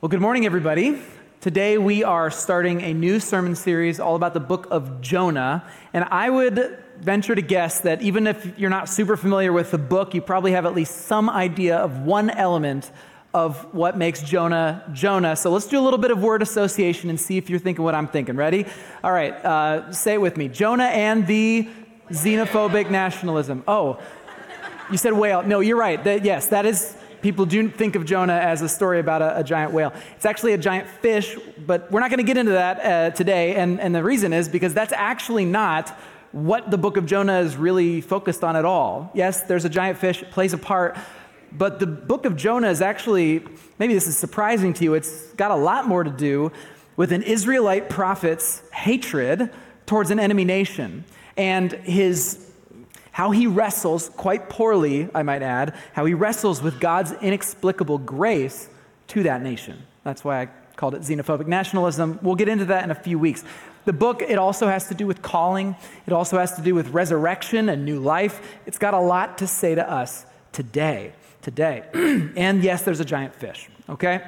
Well, good morning, everybody. Today we are starting a new sermon series all about the book of Jonah. And I would venture to guess that even if you're not super familiar with the book, you probably have at least some idea of one element of what makes Jonah Jonah. So let's do a little bit of word association and see if you're thinking what I'm thinking. Ready? All right, uh, say it with me Jonah and the xenophobic nationalism. Oh, you said whale. No, you're right. Yes, that is people do think of Jonah as a story about a, a giant whale. It's actually a giant fish, but we're not going to get into that uh, today. And, and the reason is because that's actually not what the book of Jonah is really focused on at all. Yes, there's a giant fish, it plays a part, but the book of Jonah is actually, maybe this is surprising to you, it's got a lot more to do with an Israelite prophet's hatred towards an enemy nation and his how he wrestles, quite poorly, I might add, how he wrestles with God's inexplicable grace to that nation. That's why I called it xenophobic nationalism. We'll get into that in a few weeks. The book, it also has to do with calling, it also has to do with resurrection and new life. It's got a lot to say to us today. Today. and yes, there's a giant fish, okay?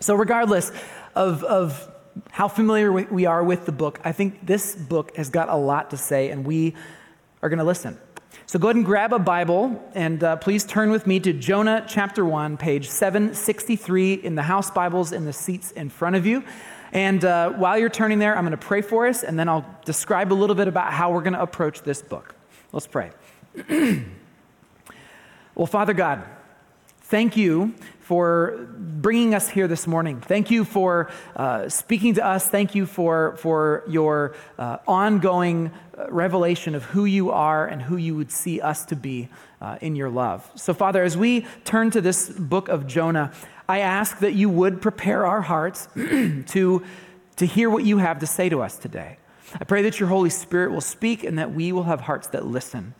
So, regardless of, of how familiar we are with the book, I think this book has got a lot to say, and we are going to listen. So go ahead and grab a Bible and uh, please turn with me to Jonah chapter 1, page 763 in the house Bibles in the seats in front of you. And uh, while you're turning there, I'm going to pray for us and then I'll describe a little bit about how we're going to approach this book. Let's pray. well, Father God, thank you for bringing us here this morning. Thank you for uh, speaking to us. Thank you for, for your uh, ongoing uh, revelation of who you are and who you would see us to be uh, in your love. So, Father, as we turn to this book of Jonah, I ask that you would prepare our hearts to, to hear what you have to say to us today. I pray that your Holy Spirit will speak and that we will have hearts that listen.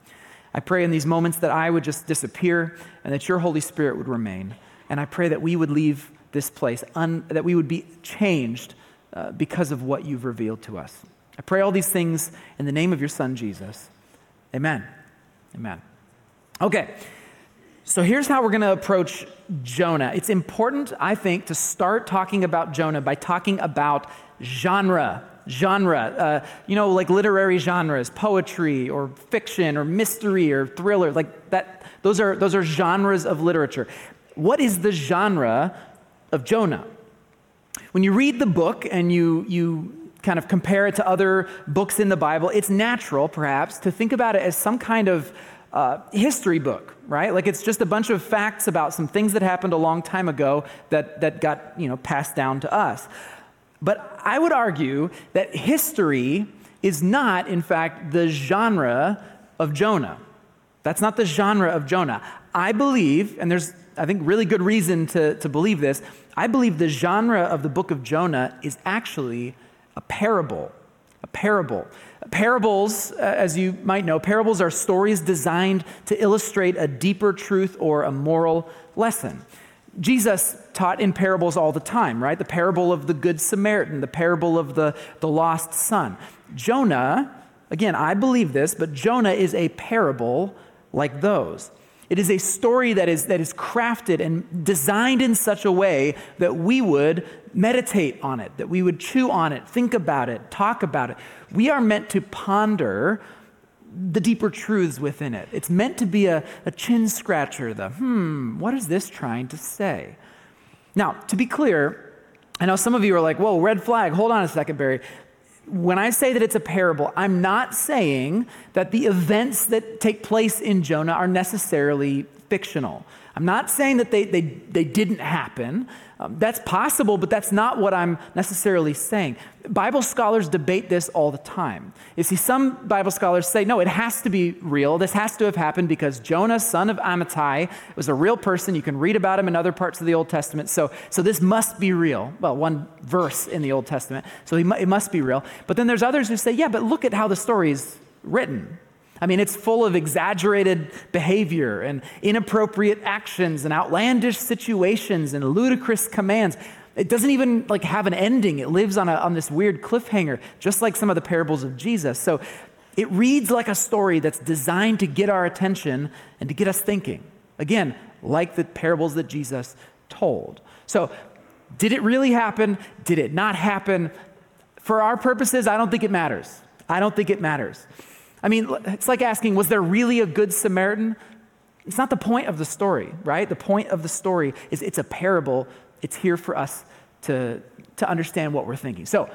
I pray in these moments that I would just disappear and that your Holy Spirit would remain. And I pray that we would leave this place, un, that we would be changed uh, because of what you've revealed to us. I pray all these things in the name of your Son, Jesus. Amen. Amen. Okay, so here's how we're going to approach Jonah. It's important, I think, to start talking about Jonah by talking about genre. Genre, uh, you know, like literary genres, poetry or fiction or mystery or thriller, like that. Those are, those are genres of literature what is the genre of Jonah? When you read the book and you, you kind of compare it to other books in the Bible, it's natural, perhaps, to think about it as some kind of uh, history book, right? Like it's just a bunch of facts about some things that happened a long time ago that, that got you know, passed down to us. But I would argue that history is not, in fact, the genre of Jonah. That's not the genre of Jonah. I believe, and there's I think, really good reason to, to believe this. I believe the genre of the book of Jonah is actually a parable. A parable. Parables, uh, as you might know, parables are stories designed to illustrate a deeper truth or a moral lesson. Jesus taught in parables all the time, right? The parable of the Good Samaritan, the parable of the, the lost son. Jonah, again, I believe this, but Jonah is a parable like those. It is a story that is, that is crafted and designed in such a way that we would meditate on it, that we would chew on it, think about it, talk about it. We are meant to ponder the deeper truths within it. It's meant to be a, a chin scratcher, the, hmm, what is this trying to say? Now, to be clear, I know some of you are like, whoa, red flag, hold on a second, Barry when I say that it's a parable, I'm not saying that the events that take place in Jonah are necessarily fictional. I'm not saying that they, they, they didn't happen. Um, that's possible, but that's not what I'm necessarily saying. Bible scholars debate this all the time. You see, some Bible scholars say, no, it has to be real. This has to have happened because Jonah, son of Amittai, was a real person. You can read about him in other parts of the Old Testament. So, so this must be real. Well, one verse in the Old Testament. So he, it must be real. But then there's others who say, yeah, but look at how the story is written. I mean, it's full of exaggerated behavior and inappropriate actions and outlandish situations and ludicrous commands. It doesn't even like have an ending. It lives on, a, on this weird cliffhanger, just like some of the parables of Jesus. So it reads like a story that's designed to get our attention and to get us thinking. Again, like the parables that Jesus told. So Did it really happen? Did it not happen? For our purposes, I don't think it matters. I don't think it matters. I mean, it's like asking, was there really a good Samaritan? It's not the point of the story, right? The point of the story is it's a parable. It's here for us to, to understand what we're thinking. So,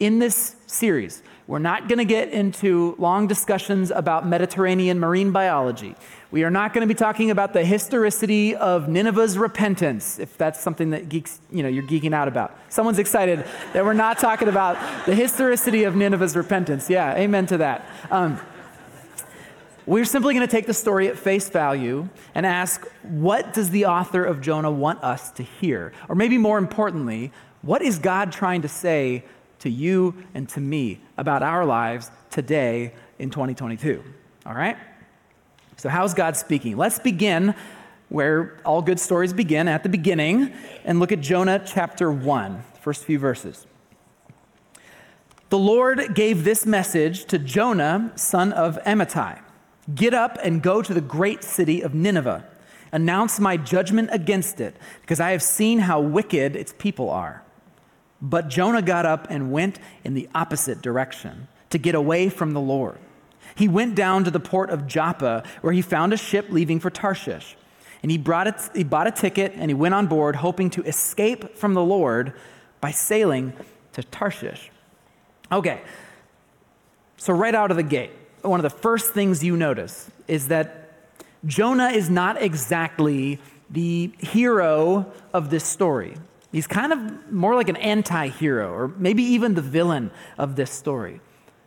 in this series, we're not going to get into long discussions about Mediterranean marine biology. We are not going to be talking about the historicity of Nineveh's repentance, if that's something that geeks, you know, you're geeking out about. Someone's excited that we're not talking about the historicity of Nineveh's repentance. Yeah, amen to that. Um, we're simply going to take the story at face value and ask, what does the author of Jonah want us to hear? Or maybe more importantly, what is God trying to say to you and to me about our lives today in 2022? All right? So, how's God speaking? Let's begin where all good stories begin, at the beginning, and look at Jonah chapter 1, first few verses. The Lord gave this message to Jonah, son of Amittai Get up and go to the great city of Nineveh. Announce my judgment against it, because I have seen how wicked its people are. But Jonah got up and went in the opposite direction to get away from the Lord. He went down to the port of Joppa, where he found a ship leaving for Tarshish. And he, brought he bought a ticket and he went on board, hoping to escape from the Lord by sailing to Tarshish. Okay, so right out of the gate, one of the first things you notice is that Jonah is not exactly the hero of this story. He's kind of more like an anti hero, or maybe even the villain of this story.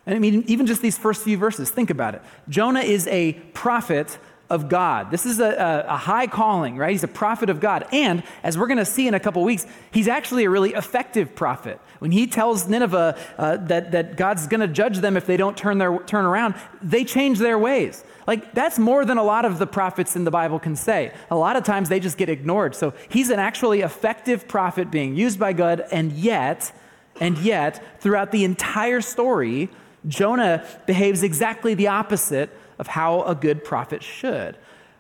And I mean, even just these first few verses, think about it. Jonah is a prophet of God. This is a, a, a, high calling, right? He's a prophet of God. And as we're going to see in a couple weeks, he's actually a really effective prophet. When he tells Nineveh uh, that, that God's going to judge them if they don't turn, their, turn around, they change their ways. Like, that's more than a lot of the prophets in the Bible can say. A lot of times they just get ignored. So he's an actually effective prophet being used by God, and yet, and yet, throughout the entire story, Jonah behaves exactly the opposite of how a good prophet should.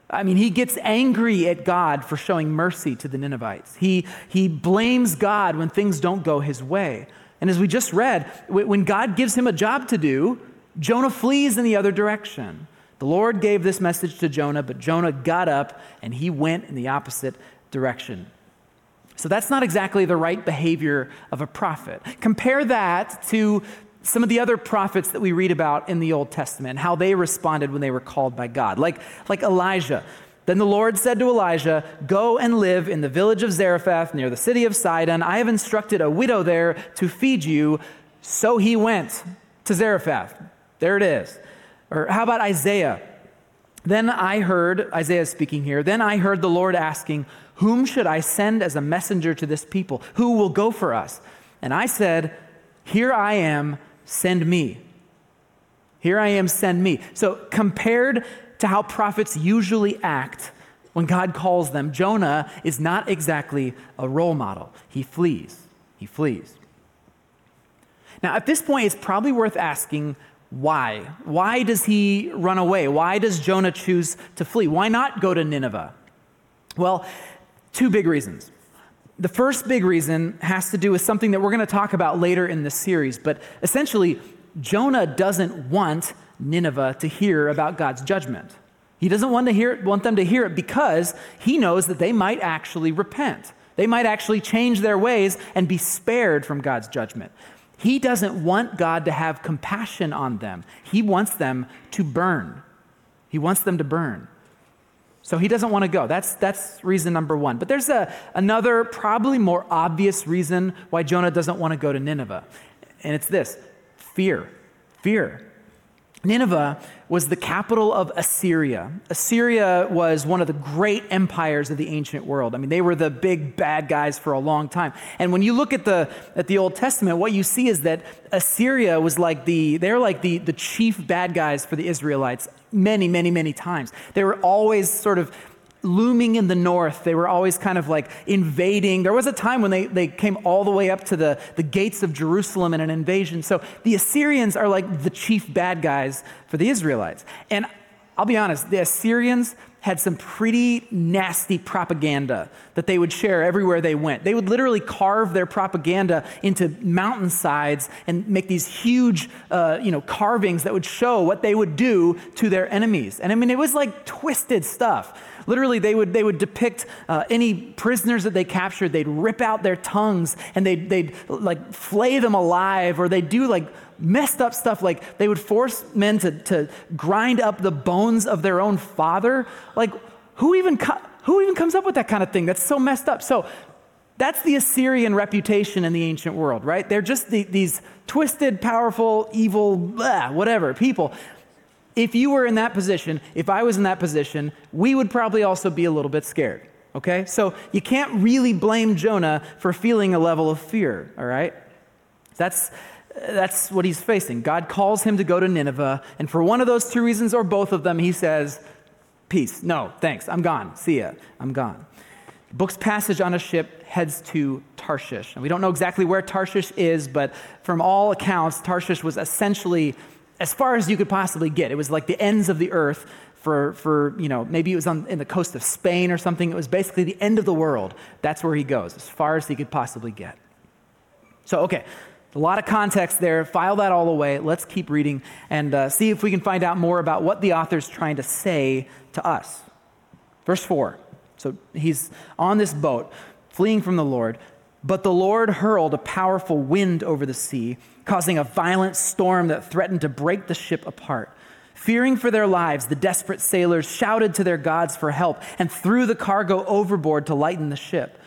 I mean, he gets angry at God for showing mercy to the Ninevites. He, he blames God when things don't go his way. And as we just read, when God gives him a job to do, Jonah flees in the other direction. The Lord gave this message to Jonah, but Jonah got up and he went in the opposite direction. So that's not exactly the right behavior of a prophet. Compare that to some of the other prophets that we read about in the Old Testament, how they responded when they were called by God, like, like Elijah. Then the Lord said to Elijah, Go and live in the village of Zarephath near the city of Sidon. I have instructed a widow there to feed you. So he went to Zarephath. There it is. Or how about Isaiah? Then I heard, Isaiah speaking here, then I heard the Lord asking, Whom should I send as a messenger to this people? Who will go for us? And I said, Here I am send me. Here I am, send me. So, compared to how prophets usually act when God calls them, Jonah is not exactly a role model. He flees. He flees. Now, at this point, it's probably worth asking why. Why does he run away? Why does Jonah choose to flee? Why not go to Nineveh? Well, two big reasons. The first big reason has to do with something that we're going to talk about later in this series, but essentially, Jonah doesn't want Nineveh to hear about God's judgment. He doesn't want, to hear, want them to hear it because he knows that they might actually repent. They might actually change their ways and be spared from God's judgment. He doesn't want God to have compassion on them. He wants them to burn. He wants them to burn. So he doesn't want to go. That's, that's reason number one. But there's a, another, probably more obvious reason why Jonah doesn't want to go to Nineveh. And it's this fear. Fear. Nineveh was the capital of Assyria. Assyria was one of the great empires of the ancient world. I mean, they were the big bad guys for a long time. And when you look at the, at the Old Testament, what you see is that Assyria was like the, they're like the, the chief bad guys for the Israelites many, many, many times. They were always sort of looming in the north. They were always kind of like invading. There was a time when they, they came all the way up to the, the gates of Jerusalem in an invasion. So the Assyrians are like the chief bad guys for the Israelites. And I'll be honest, the Assyrians had some pretty nasty propaganda that they would share everywhere they went. They would literally carve their propaganda into mountainsides and make these huge, uh, you know, carvings that would show what they would do to their enemies. And I mean, it was like twisted stuff. Literally, they would, they would depict uh, any prisoners that they captured. They'd rip out their tongues and they'd, they'd like flay them alive, or they'd do like messed up stuff like they would force men to, to grind up the bones of their own father. Like, who even, who even comes up with that kind of thing? That's so messed up. So, that's the Assyrian reputation in the ancient world, right? They're just the, these twisted, powerful, evil, blah, whatever people. If you were in that position, if I was in that position, we would probably also be a little bit scared, okay? So you can't really blame Jonah for feeling a level of fear, all right? That's, that's what he's facing. God calls him to go to Nineveh, and for one of those two reasons or both of them, he says, Peace. No, thanks. I'm gone. See ya. I'm gone. Book's passage on a ship heads to Tarshish. And we don't know exactly where Tarshish is, but from all accounts, Tarshish was essentially as far as you could possibly get. It was like the ends of the earth for, for you know, maybe it was on in the coast of Spain or something. It was basically the end of the world. That's where he goes, as far as he could possibly get. So, okay, a lot of context there. File that all away. Let's keep reading and uh, see if we can find out more about what the author's trying to say to us. Verse 4. So he's on this boat, fleeing from the Lord. But the Lord hurled a powerful wind over the sea, causing a violent storm that threatened to break the ship apart. Fearing for their lives, the desperate sailors shouted to their gods for help and threw the cargo overboard to lighten the ship.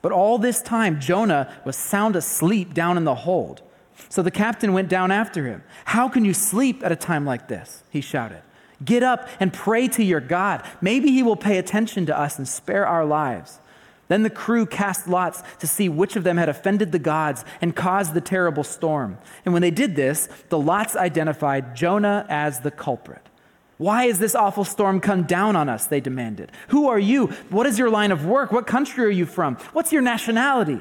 But all this time, Jonah was sound asleep down in the hold. So the captain went down after him. How can you sleep at a time like this? He shouted. Get up and pray to your God. Maybe he will pay attention to us and spare our lives. Then the crew cast lots to see which of them had offended the gods and caused the terrible storm. And when they did this, the lots identified Jonah as the culprit. Why has this awful storm come down on us? They demanded. Who are you? What is your line of work? What country are you from? What's your nationality?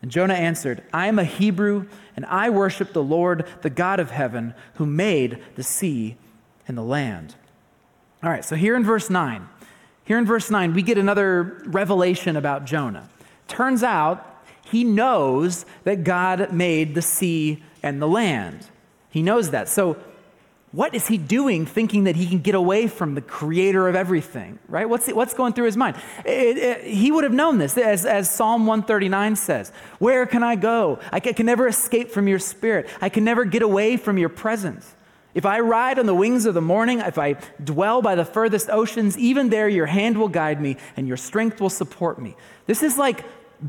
And Jonah answered, I am a Hebrew, and I worship the Lord, the God of heaven, who made the sea and the land. All right, so here in verse 9, here in verse 9, we get another revelation about Jonah. Turns out he knows that God made the sea and the land. He knows that. So what is he doing thinking that he can get away from the creator of everything, right? What's, what's going through his mind? It, it, he would have known this, as, as Psalm 139 says Where can I go? I can, I can never escape from your spirit, I can never get away from your presence. If I ride on the wings of the morning, if I dwell by the furthest oceans, even there your hand will guide me and your strength will support me. This is like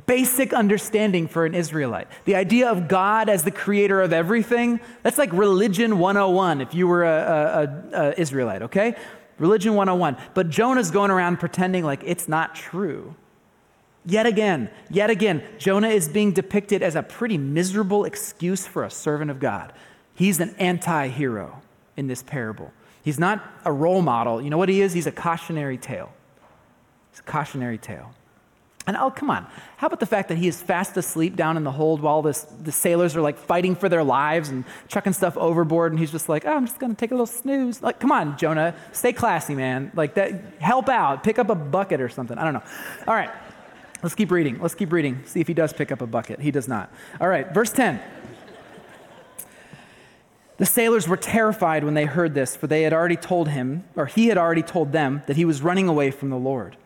basic understanding for an Israelite. The idea of God as the creator of everything, that's like religion 101 if you were an Israelite, okay? Religion 101. But Jonah's going around pretending like it's not true. Yet again, yet again, Jonah is being depicted as a pretty miserable excuse for a servant of God. He's an anti hero in this parable. He's not a role model. You know what he is? He's a cautionary tale. He's a cautionary tale. And oh, come on. How about the fact that he is fast asleep down in the hold while this, the sailors are like fighting for their lives and chucking stuff overboard, and he's just like, oh, I'm just going to take a little snooze. Like, come on, Jonah, stay classy, man. Like, that, help out. Pick up a bucket or something. I don't know. All right, let's keep reading. Let's keep reading. See if he does pick up a bucket. He does not. All right, verse 10. The sailors were terrified when they heard this, for they had already told him, or he had already told them, that he was running away from the Lord.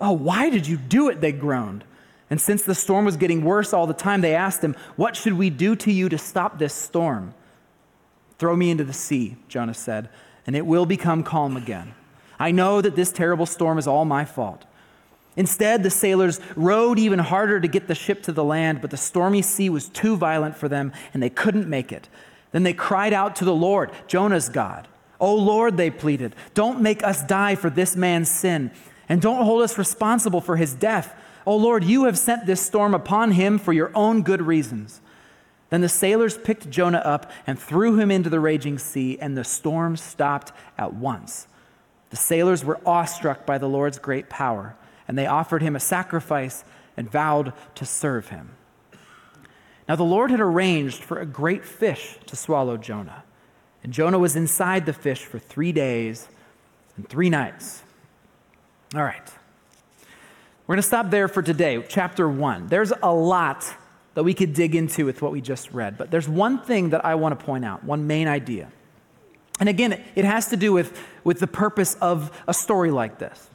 Oh, why did you do it? They groaned. And since the storm was getting worse all the time, they asked him, What should we do to you to stop this storm? Throw me into the sea, Jonah said, and it will become calm again. I know that this terrible storm is all my fault. Instead, the sailors rowed even harder to get the ship to the land, but the stormy sea was too violent for them, and they couldn't make it. Then they cried out to the Lord, Jonah's God. Oh Lord, they pleaded, don't make us die for this man's sin and don't hold us responsible for his death. Oh Lord, you have sent this storm upon him for your own good reasons. Then the sailors picked Jonah up and threw him into the raging sea, and the storm stopped at once. The sailors were awestruck by the Lord's great power, and they offered him a sacrifice and vowed to serve him. Now the Lord had arranged for a great fish to swallow Jonah, and Jonah was inside the fish for three days and three nights. All right. We're going to stop there for today, chapter one. There's a lot that we could dig into with what we just read, but there's one thing that I want to point out, one main idea. And again, it has to do with, with the purpose of a story like this.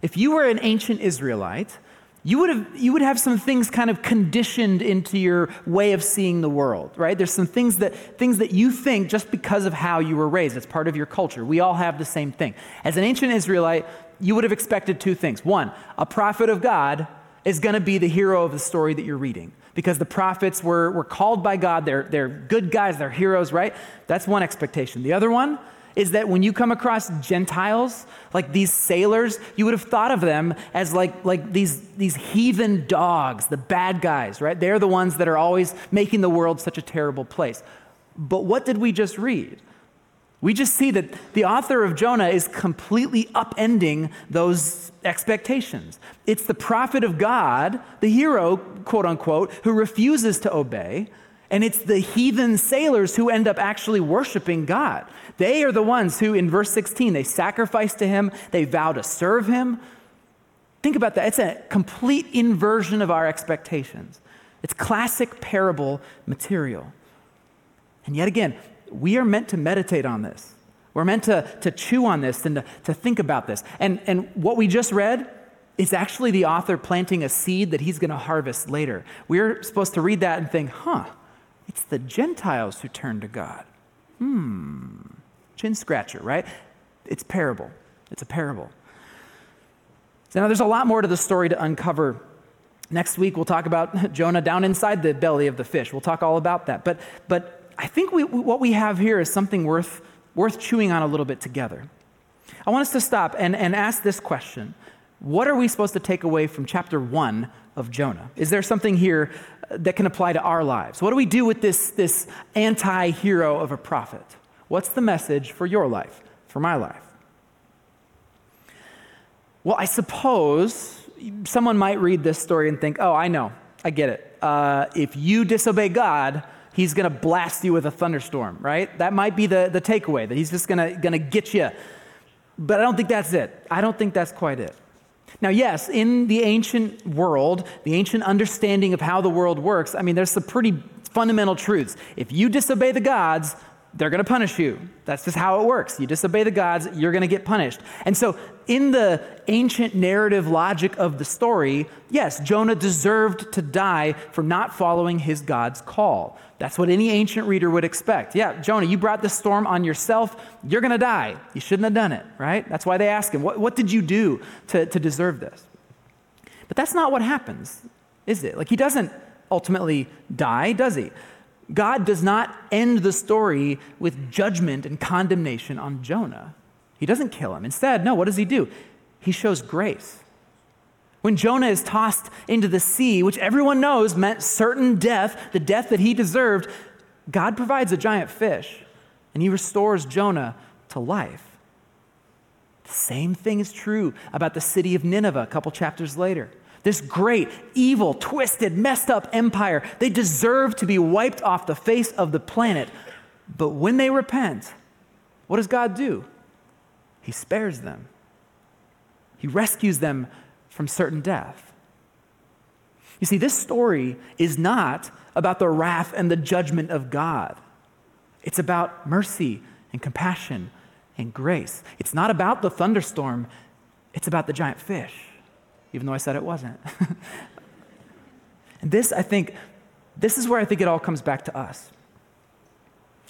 If you were an ancient Israelite, you would, have, you would have some things kind of conditioned into your way of seeing the world, right? There's some things that, things that you think just because of how you were raised. It's part of your culture. We all have the same thing. As an ancient Israelite, you would have expected two things. One, a prophet of God is going to be the hero of the story that you're reading because the prophets were, were called by God. They're, they're good guys, they're heroes, right? That's one expectation. The other one is that when you come across Gentiles, like these sailors, you would have thought of them as like, like these, these heathen dogs, the bad guys, right? They're the ones that are always making the world such a terrible place. But what did we just read? We just see that the author of Jonah is completely upending those expectations. It's the prophet of God, the hero, quote unquote, who refuses to obey and it's the heathen sailors who end up actually worshiping God. They are the ones who, in verse 16, they sacrifice to him, they vow to serve him. Think about that. It's a complete inversion of our expectations. It's classic parable material. And yet again, we are meant to meditate on this. We're meant to, to chew on this and to, to think about this. And, and what we just read is actually the author planting a seed that he's going to harvest later. We're supposed to read that and think, huh, it's the Gentiles who turn to God. Hmm. Chin scratcher, right? It's parable. It's a parable. So now there's a lot more to the story to uncover. Next week we'll talk about Jonah down inside the belly of the fish. We'll talk all about that. But but I think we, what we have here is something worth worth chewing on a little bit together. I want us to stop and, and ask this question. What are we supposed to take away from chapter one of Jonah? Is there something here that can apply to our lives? What do we do with this, this anti hero of a prophet? What's the message for your life, for my life? Well, I suppose someone might read this story and think, oh, I know, I get it. Uh, if you disobey God, he's going to blast you with a thunderstorm, right? That might be the, the takeaway, that he's just going to get you. But I don't think that's it. I don't think that's quite it. Now, yes, in the ancient world, the ancient understanding of how the world works, I mean, there's some pretty fundamental truths. If you disobey the gods, they're going to punish you. That's just how it works. You disobey the gods, you're going to get punished. And so, in the ancient narrative logic of the story, yes, Jonah deserved to die for not following his God's call. That's what any ancient reader would expect. Yeah, Jonah, you brought this storm on yourself. You're going to die. You shouldn't have done it, right? That's why they ask him, What, what did you do to, to deserve this? But that's not what happens, is it? Like, he doesn't ultimately die, does he? God does not end the story with judgment and condemnation on Jonah. He doesn't kill him. Instead, no, what does he do? He shows grace. When Jonah is tossed into the sea, which everyone knows meant certain death, the death that he deserved, God provides a giant fish and he restores Jonah to life. The same thing is true about the city of Nineveh a couple chapters later this great, evil, twisted, messed up empire. They deserve to be wiped off the face of the planet. But when they repent, what does God do? He spares them, He rescues them from certain death. You see, this story is not about the wrath and the judgment of God, it's about mercy and compassion and grace. It's not about the thunderstorm, it's about the giant fish even though I said it wasn't. and this, I think, this is where I think it all comes back to us.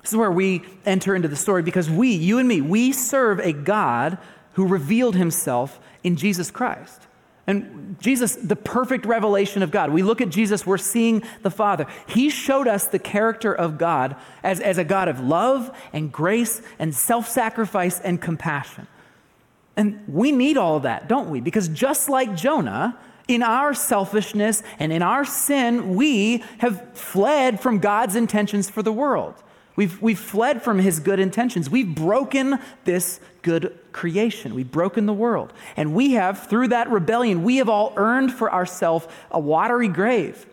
This is where we enter into the story because we, you and me, we serve a God who revealed himself in Jesus Christ. And Jesus, the perfect revelation of God. We look at Jesus, we're seeing the Father. He showed us the character of God as, as a God of love and grace and self sacrifice and compassion. And we need all that, don't we? Because just like Jonah, in our selfishness and in our sin, we have fled from God's intentions for the world. We've, we've fled from his good intentions. We've broken this good creation. We've broken the world. And we have, through that rebellion, we have all earned for ourselves a watery grave.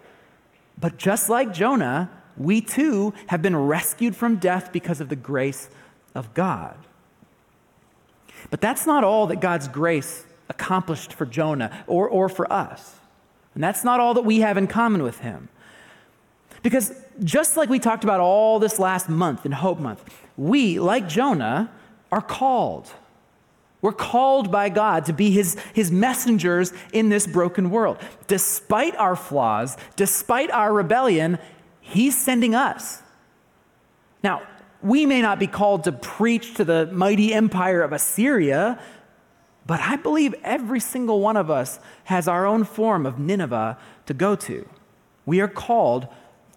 But just like Jonah, we too have been rescued from death because of the grace of God. But that's not all that God's grace accomplished for Jonah or, or for us. And that's not all that we have in common with him. Because just like we talked about all this last month in Hope Month, we, like Jonah, are called. We're called by God to be his, his messengers in this broken world. Despite our flaws, despite our rebellion, he's sending us. Now, we may not be called to preach to the mighty empire of Assyria, but I believe every single one of us has our own form of Nineveh to go to. We are called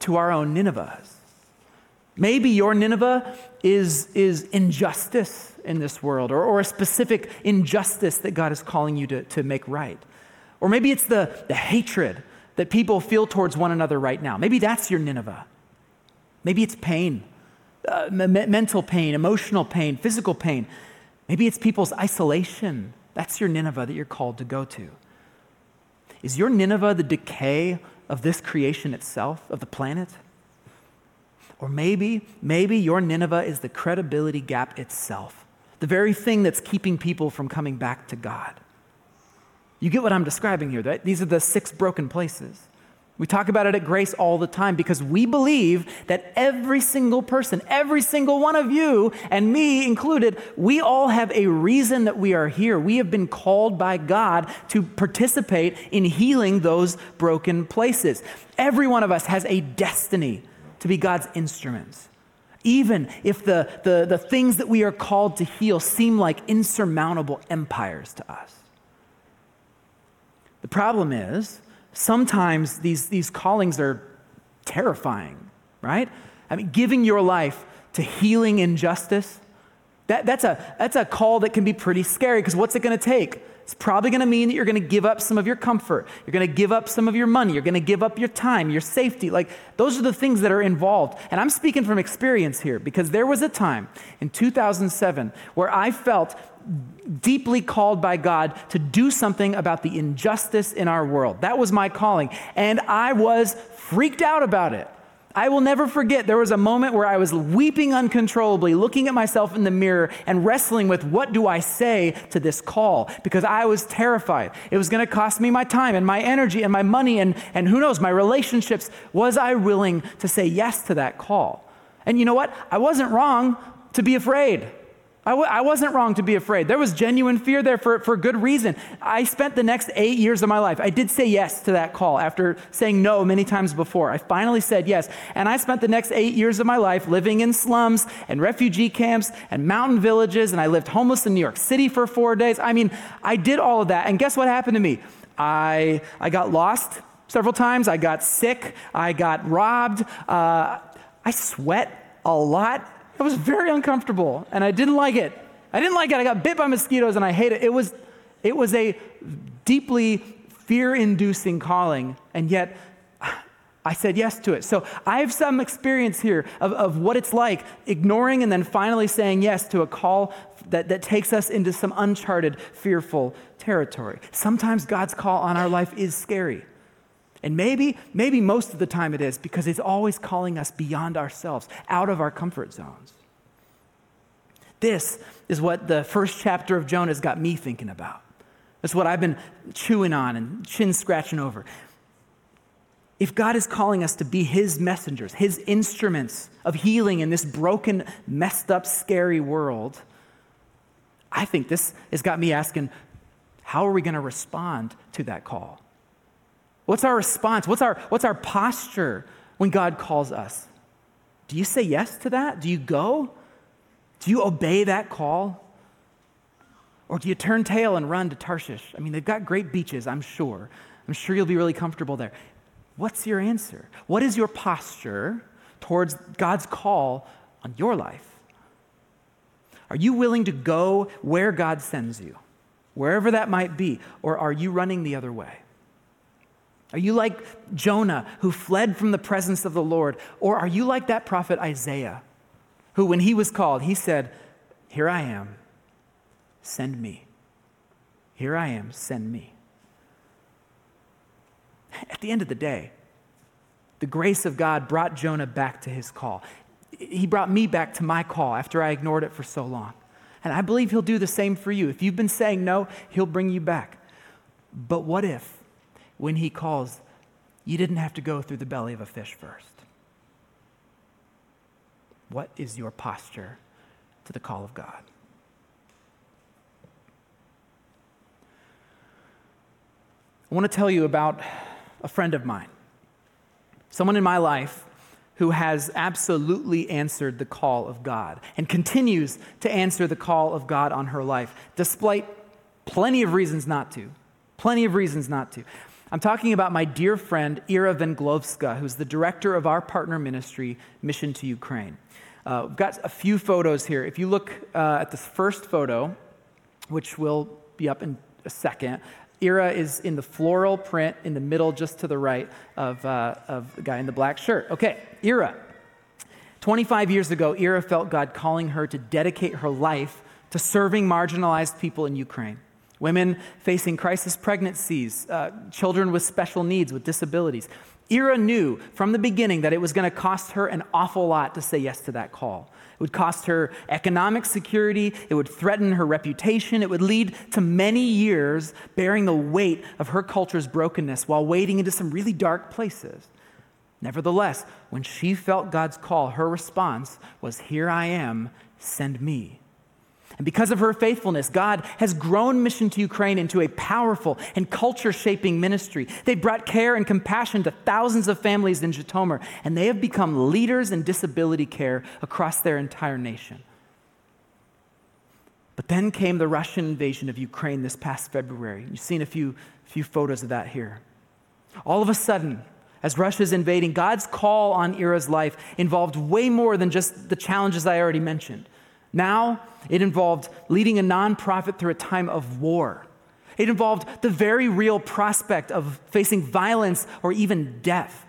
to our own Ninevehs. Maybe your Nineveh is, is injustice in this world, or, or a specific injustice that God is calling you to, to make right. Or maybe it's the, the hatred that people feel towards one another right now. Maybe that's your Nineveh. Maybe it's pain, uh, mental pain, emotional pain, physical pain. Maybe it's people's isolation. That's your Nineveh that you're called to go to. Is your Nineveh the decay of this creation itself, of the planet? Or maybe, maybe your Nineveh is the credibility gap itself, the very thing that's keeping people from coming back to God. You get what I'm describing here, right? These are the six broken places. We talk about it at Grace all the time because we believe that every single person, every single one of you, and me included, we all have a reason that we are here. We have been called by God to participate in healing those broken places. Every one of us has a destiny to be God's instruments. Even if the, the, the things that we are called to heal seem like insurmountable empires to us. The problem is, sometimes these, these callings are terrifying, right? I mean, giving your life to healing injustice, that, that's, a, that's a call that can be pretty scary because what's it going to take? It's probably going to mean that you're going to give up some of your comfort. You're going to give up some of your money. You're going to give up your time, your safety. Like, those are the things that are involved. And I'm speaking from experience here because there was a time in 2007 where I felt deeply called by God to do something about the injustice in our world. That was my calling. And I was freaked out about it. I will never forget there was a moment where I was weeping uncontrollably, looking at myself in the mirror and wrestling with what do I say to this call because I was terrified. It was going to cost me my time and my energy and my money and, and who knows, my relationships. Was I willing to say yes to that call? And you know what? I wasn't wrong to be afraid. I w- I wasn't wrong to be afraid. There was genuine fear there for, for good reason. I spent the next eight years of my life. I did say yes to that call after saying no many times before. I finally said yes. And I spent the next eight years of my life living in slums and refugee camps and mountain villages. And I lived homeless in New York City for four days. I mean, I did all of that. And guess what happened to me? I, I got lost several times. I got sick. I got robbed. Uh, I sweat a lot. It was very uncomfortable and I didn't like it. I didn't like it. I got bit by mosquitoes and I hate it. It was, it was a deeply fear inducing calling, and yet I said yes to it. So I have some experience here of, of what it's like ignoring and then finally saying yes to a call that, that takes us into some uncharted, fearful territory. Sometimes God's call on our life is scary. And maybe, maybe most of the time it is because He's always calling us beyond ourselves, out of our comfort zones. This is what the first chapter of Jonah has got me thinking about. That's what I've been chewing on and chin scratching over. If God is calling us to be His messengers, His instruments of healing in this broken, messed up, scary world, I think this has got me asking how are we going to respond to that call? What's our response? What's our, what's our posture when God calls us? Do you say yes to that? Do you go? Do you obey that call? Or do you turn tail and run to Tarshish? I mean, they've got great beaches, I'm sure. I'm sure you'll be really comfortable there. What's your answer? What is your posture towards God's call on your life? Are you willing to go where God sends you, wherever that might be, or are you running the other way? Are you like Jonah, who fled from the presence of the Lord? Or are you like that prophet Isaiah, who, when he was called, he said, Here I am, send me. Here I am, send me. At the end of the day, the grace of God brought Jonah back to his call. He brought me back to my call after I ignored it for so long. And I believe He'll do the same for you. If you've been saying no, He'll bring you back. But what if, when He calls, you didn't have to go through the belly of a fish first? What is your posture to the call of God? I want to tell you about a friend of mine, someone in my life who has absolutely answered the call of God and continues to answer the call of God on her life, despite plenty of reasons not to. Plenty of reasons not to. I'm talking about my dear friend Ira Venglovska, who's the director of our partner ministry, Mission to Ukraine. Uh, we've got a few photos here. If you look uh, at this first photo, which will be up in a second, Ira is in the floral print in the middle, just to the right of, uh, of the guy in the black shirt. Okay, Ira. 25 years ago, Ira felt God calling her to dedicate her life to serving marginalized people in Ukraine. Women facing crisis pregnancies, uh, children with special needs, with disabilities. Ira knew from the beginning that it was going to cost her an awful lot to say yes to that call. It would cost her economic security, it would threaten her reputation, it would lead to many years bearing the weight of her culture's brokenness while wading into some really dark places. Nevertheless, when she felt God's call, her response was, Here I am, send me. And because of her faithfulness, God has grown Mission to Ukraine into a powerful and culture shaping ministry. They've brought care and compassion to thousands of families in Zhytomyr, and they have become leaders in disability care across their entire nation. But then came the Russian invasion of Ukraine this past February. You've seen a few, few photos of that here. All of a sudden, as Russia's invading, God's call on Ira's life involved way more than just the challenges I already mentioned. Now, it involved leading a nonprofit through a time of war. It involved the very real prospect of facing violence or even death.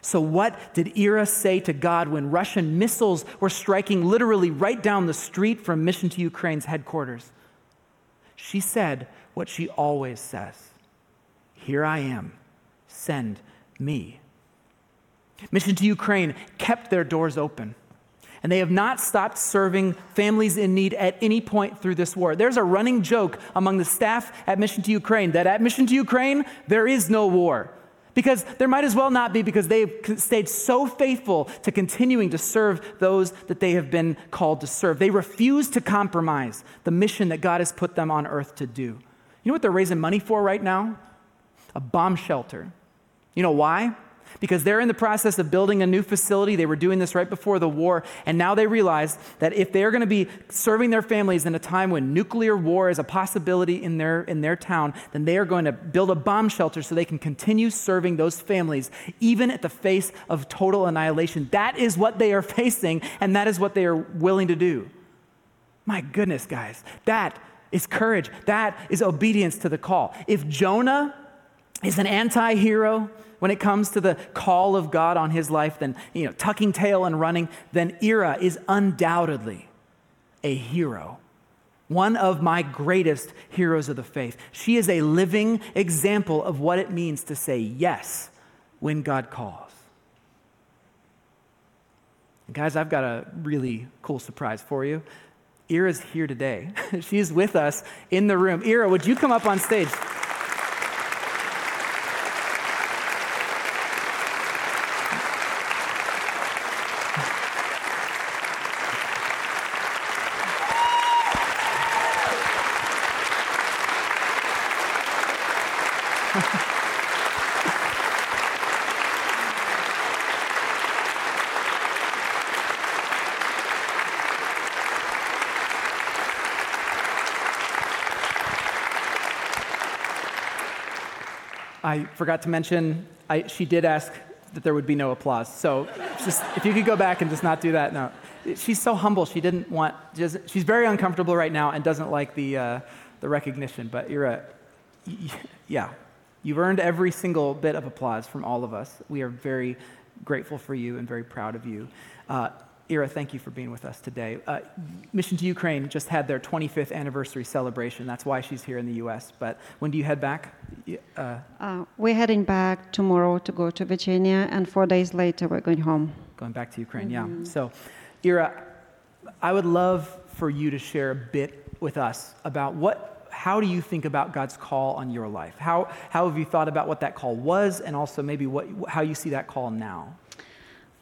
So, what did Ira say to God when Russian missiles were striking literally right down the street from Mission to Ukraine's headquarters? She said what she always says Here I am, send me. Mission to Ukraine kept their doors open and they have not stopped serving families in need at any point through this war. There's a running joke among the staff at Mission to Ukraine that at Mission to Ukraine, there is no war. Because there might as well not be, because they've stayed so faithful to continuing to serve those that they have been called to serve. They refuse to compromise the mission that God has put them on earth to do. You know what they're raising money for right now? A bomb shelter. You know why? Because they're in the process of building a new facility. They were doing this right before the war, and now they realize that if they're going to be serving their families in a time when nuclear war is a possibility in their, in their town, then they are going to build a bomb shelter so they can continue serving those families, even at the face of total annihilation. That is what they are facing, and that is what they are willing to do. My goodness, guys, that is courage. That is obedience to the call. If Jonah is an anti hero, when it comes to the call of God on his life than, you know, tucking tail and running, then Ira is undoubtedly a hero. One of my greatest heroes of the faith. She is a living example of what it means to say yes when God calls. guys, I've got a really cool surprise for you. Ira's here today. She's with us in the room. Ira, would you come up on stage? I forgot to mention, I, she did ask that there would be no applause. So just, if you could go back and just not do that, no. She's so humble. She didn't want, she's very uncomfortable right now and doesn't like the, uh, the recognition. But you're a, yeah, you've earned every single bit of applause from all of us. We are very grateful for you and very proud of you. Uh, Ira, thank you for being with us today. Uh, Mission to Ukraine just had their 25th anniversary celebration. That's why she's here in the U.S. But when do you head back? Uh, uh, we're heading back tomorrow to go to Virginia, and four days later, we're going home. Going back to Ukraine, mm-hmm. yeah. So, Ira, I would love for you to share a bit with us about what, how do you think about God's call on your life? How, how have you thought about what that call was and also maybe what, how you see that call now?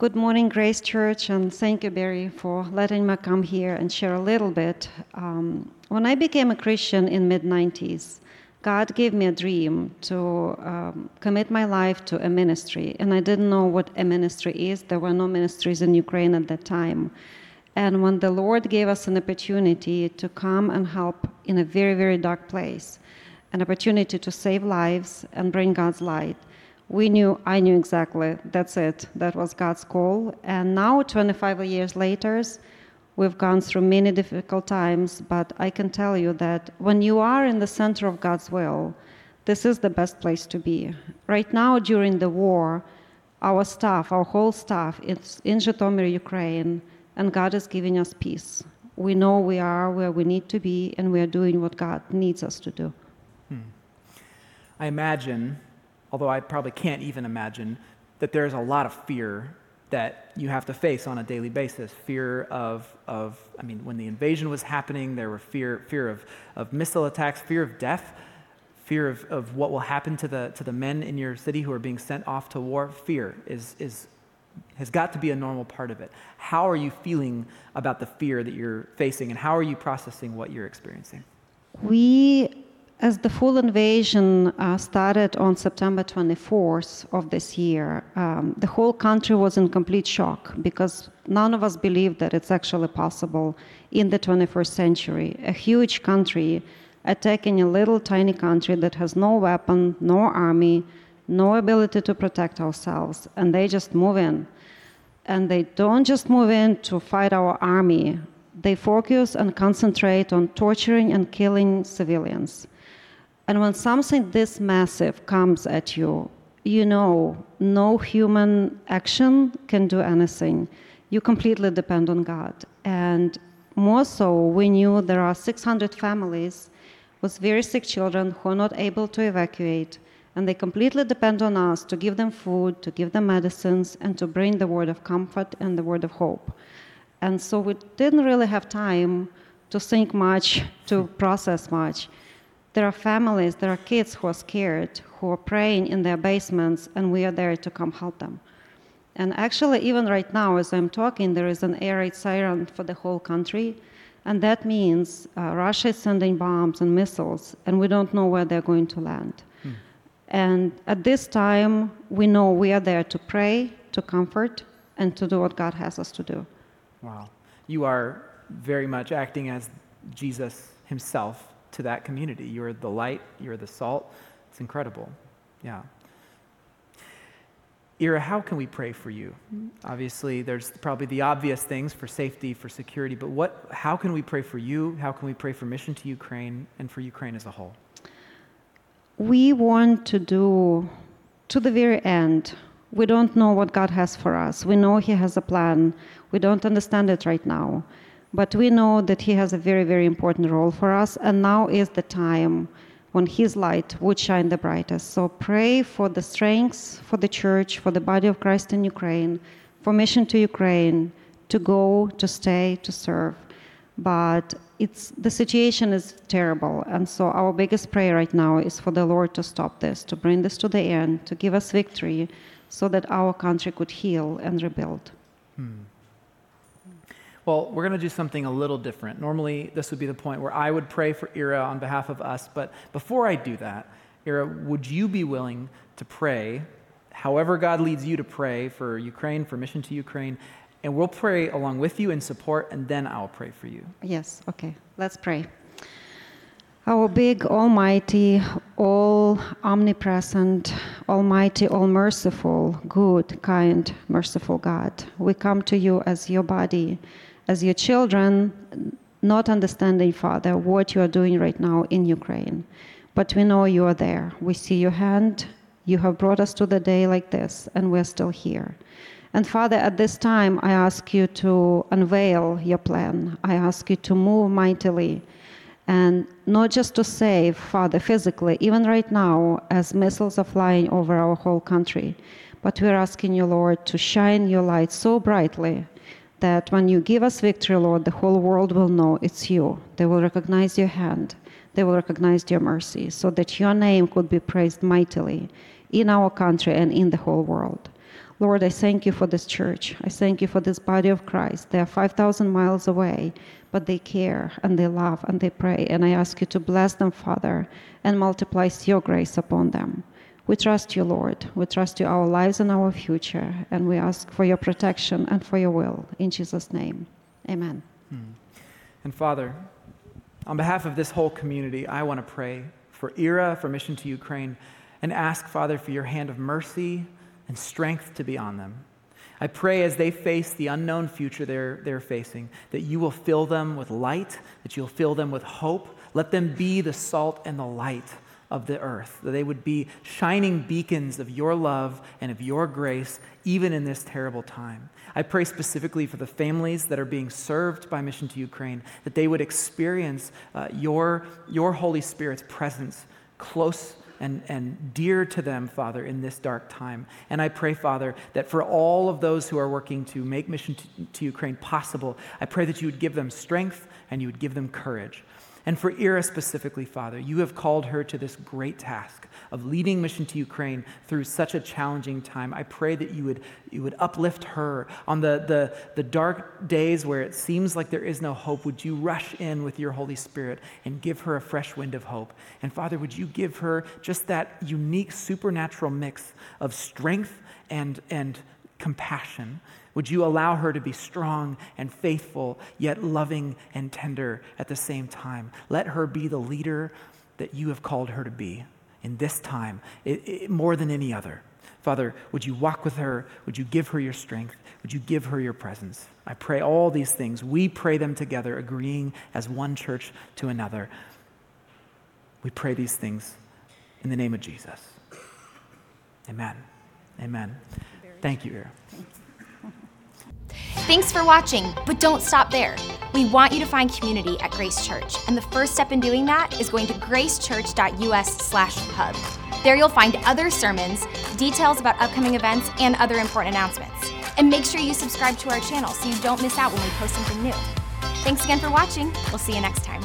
Good morning, Grace Church, and thank you, Barry, for letting me come here and share a little bit. Um, when I became a Christian in mid 90s, God gave me a dream to um, commit my life to a ministry, and I didn't know what a ministry is. There were no ministries in Ukraine at that time. And when the Lord gave us an opportunity to come and help in a very, very dark place, an opportunity to save lives and bring God's light, we knew, I knew exactly, that's it. That was God's call. And now, 25 years later, we've gone through many difficult times, but I can tell you that when you are in the center of God's will, this is the best place to be. Right now, during the war, our staff, our whole staff, is in Zhytomyr, Ukraine, and God is giving us peace. We know we are where we need to be, and we are doing what God needs us to do. Hmm. I imagine although I probably can't even imagine, that there's a lot of fear that you have to face on a daily basis. Fear of, of I mean, when the invasion was happening, there were fear, fear of, of missile attacks, fear of death, fear of, of what will happen to the, to the men in your city who are being sent off to war. Fear is, is, has got to be a normal part of it. How are you feeling about the fear that you're facing, and how are you processing what you're experiencing? We as the full invasion uh, started on September 24th of this year, um, the whole country was in complete shock because none of us believed that it's actually possible in the 21st century. A huge country attacking a little tiny country that has no weapon, no army, no ability to protect ourselves, and they just move in. And they don't just move in to fight our army, they focus and concentrate on torturing and killing civilians. And when something this massive comes at you, you know no human action can do anything. You completely depend on God. And more so, we knew there are 600 families with very sick children who are not able to evacuate, and they completely depend on us to give them food, to give them medicines, and to bring the word of comfort and the word of hope. And so we didn't really have time to think much, to process much. There are families, there are kids who are scared, who are praying in their basements, and we are there to come help them. And actually, even right now, as I'm talking, there is an air raid siren for the whole country. And that means uh, Russia is sending bombs and missiles, and we don't know where they're going to land. Hmm. And at this time, we know we are there to pray, to comfort, and to do what God has us to do. Wow. You are very much acting as Jesus himself to that community. You're the light, you're the salt. It's incredible. Yeah. Ira, how can we pray for you? Obviously, there's probably the obvious things for safety, for security, but what, how can we pray for you? How can we pray for mission to Ukraine and for Ukraine as a whole? We want to do to the very end. We don't know what God has for us. We know He has a plan. We don't understand it right now. But we know that He has a very, very important role for us, and now is the time when His light would shine the brightest. So pray for the strength for the church, for the body of Christ in Ukraine, for mission to Ukraine, to go, to stay, to serve. But it's, the situation is terrible, and so our biggest prayer right now is for the Lord to stop this, to bring this to the end, to give us victory, so that our country could heal and rebuild. Hmm. Well, we're going to do something a little different. Normally, this would be the point where I would pray for Ira on behalf of us. But before I do that, Ira, would you be willing to pray, however God leads you to pray for Ukraine, for mission to Ukraine? And we'll pray along with you in support, and then I'll pray for you. Yes, okay. Let's pray. Our big, almighty, all omnipresent, almighty, all merciful, good, kind, merciful God, we come to you as your body as your children, not understanding, Father, what you are doing right now in Ukraine. But we know you are there. We see your hand. You have brought us to the day like this, and we're still here. And Father, at this time, I ask you to unveil your plan. I ask you to move mightily and not just to save, Father, physically, even right now, as missiles are flying over our whole country, but we're asking you, Lord, to shine your light so brightly that when you give us victory, Lord, the whole world will know it's you. They will recognize your hand, they will recognize your mercy, so that your name could be praised mightily in our country and in the whole world. Lord, I thank you for this church. I thank you for this body of Christ. They are 5,000 miles away, but they care and they love and they pray. And I ask you to bless them, Father, and multiply your grace upon them. We trust you, Lord. We trust you, our lives and our future. And we ask for your protection and for your will. In Jesus' name, amen. Hmm. And Father, on behalf of this whole community, I want to pray for Ira, for Mission to Ukraine, and ask, Father, for your hand of mercy and strength to be on them. I pray as they face the unknown future they're, they're facing, that you will fill them with light, that you'll fill them with hope. Let them be the salt and the light of the earth, that they would be shining beacons of your love and of your grace, even in this terrible time. I pray specifically for the families that are being served by Mission to Ukraine, that they would experience uh, your, your Holy Spirit's presence close and, and dear to them, Father, in this dark time. And I pray, Father, that for all of those who are working to make mission to, to Ukraine possible, I pray that you would give them strength and you would give them courage. And for Ira specifically, Father, you have called her to this great task of leading mission to Ukraine through such a challenging time. I pray that you would, you would uplift her on the, the, the dark days where it seems like there is no hope. Would you rush in with your Holy Spirit and give her a fresh wind of hope? And Father, would you give her just that unique supernatural mix of strength and, and compassion would you allow her to be strong and faithful, yet loving and tender at the same time? Let her be the leader that you have called her to be in this time, it, it, more than any other. Father, would you walk with her? Would you give her your strength? Would you give her your presence? I pray all these things. We pray them together, agreeing as one church to another. We pray these things in the name of Jesus. Amen. Amen. Thank you, Ira. Thanks for watching, but don't stop there. We want you to find community at Grace Church, and the first step in doing that is going to gracechurch.us/hub. There you'll find other sermons, details about upcoming events, and other important announcements. And make sure you subscribe to our channel so you don't miss out when we post something new. Thanks again for watching. We'll see you next time.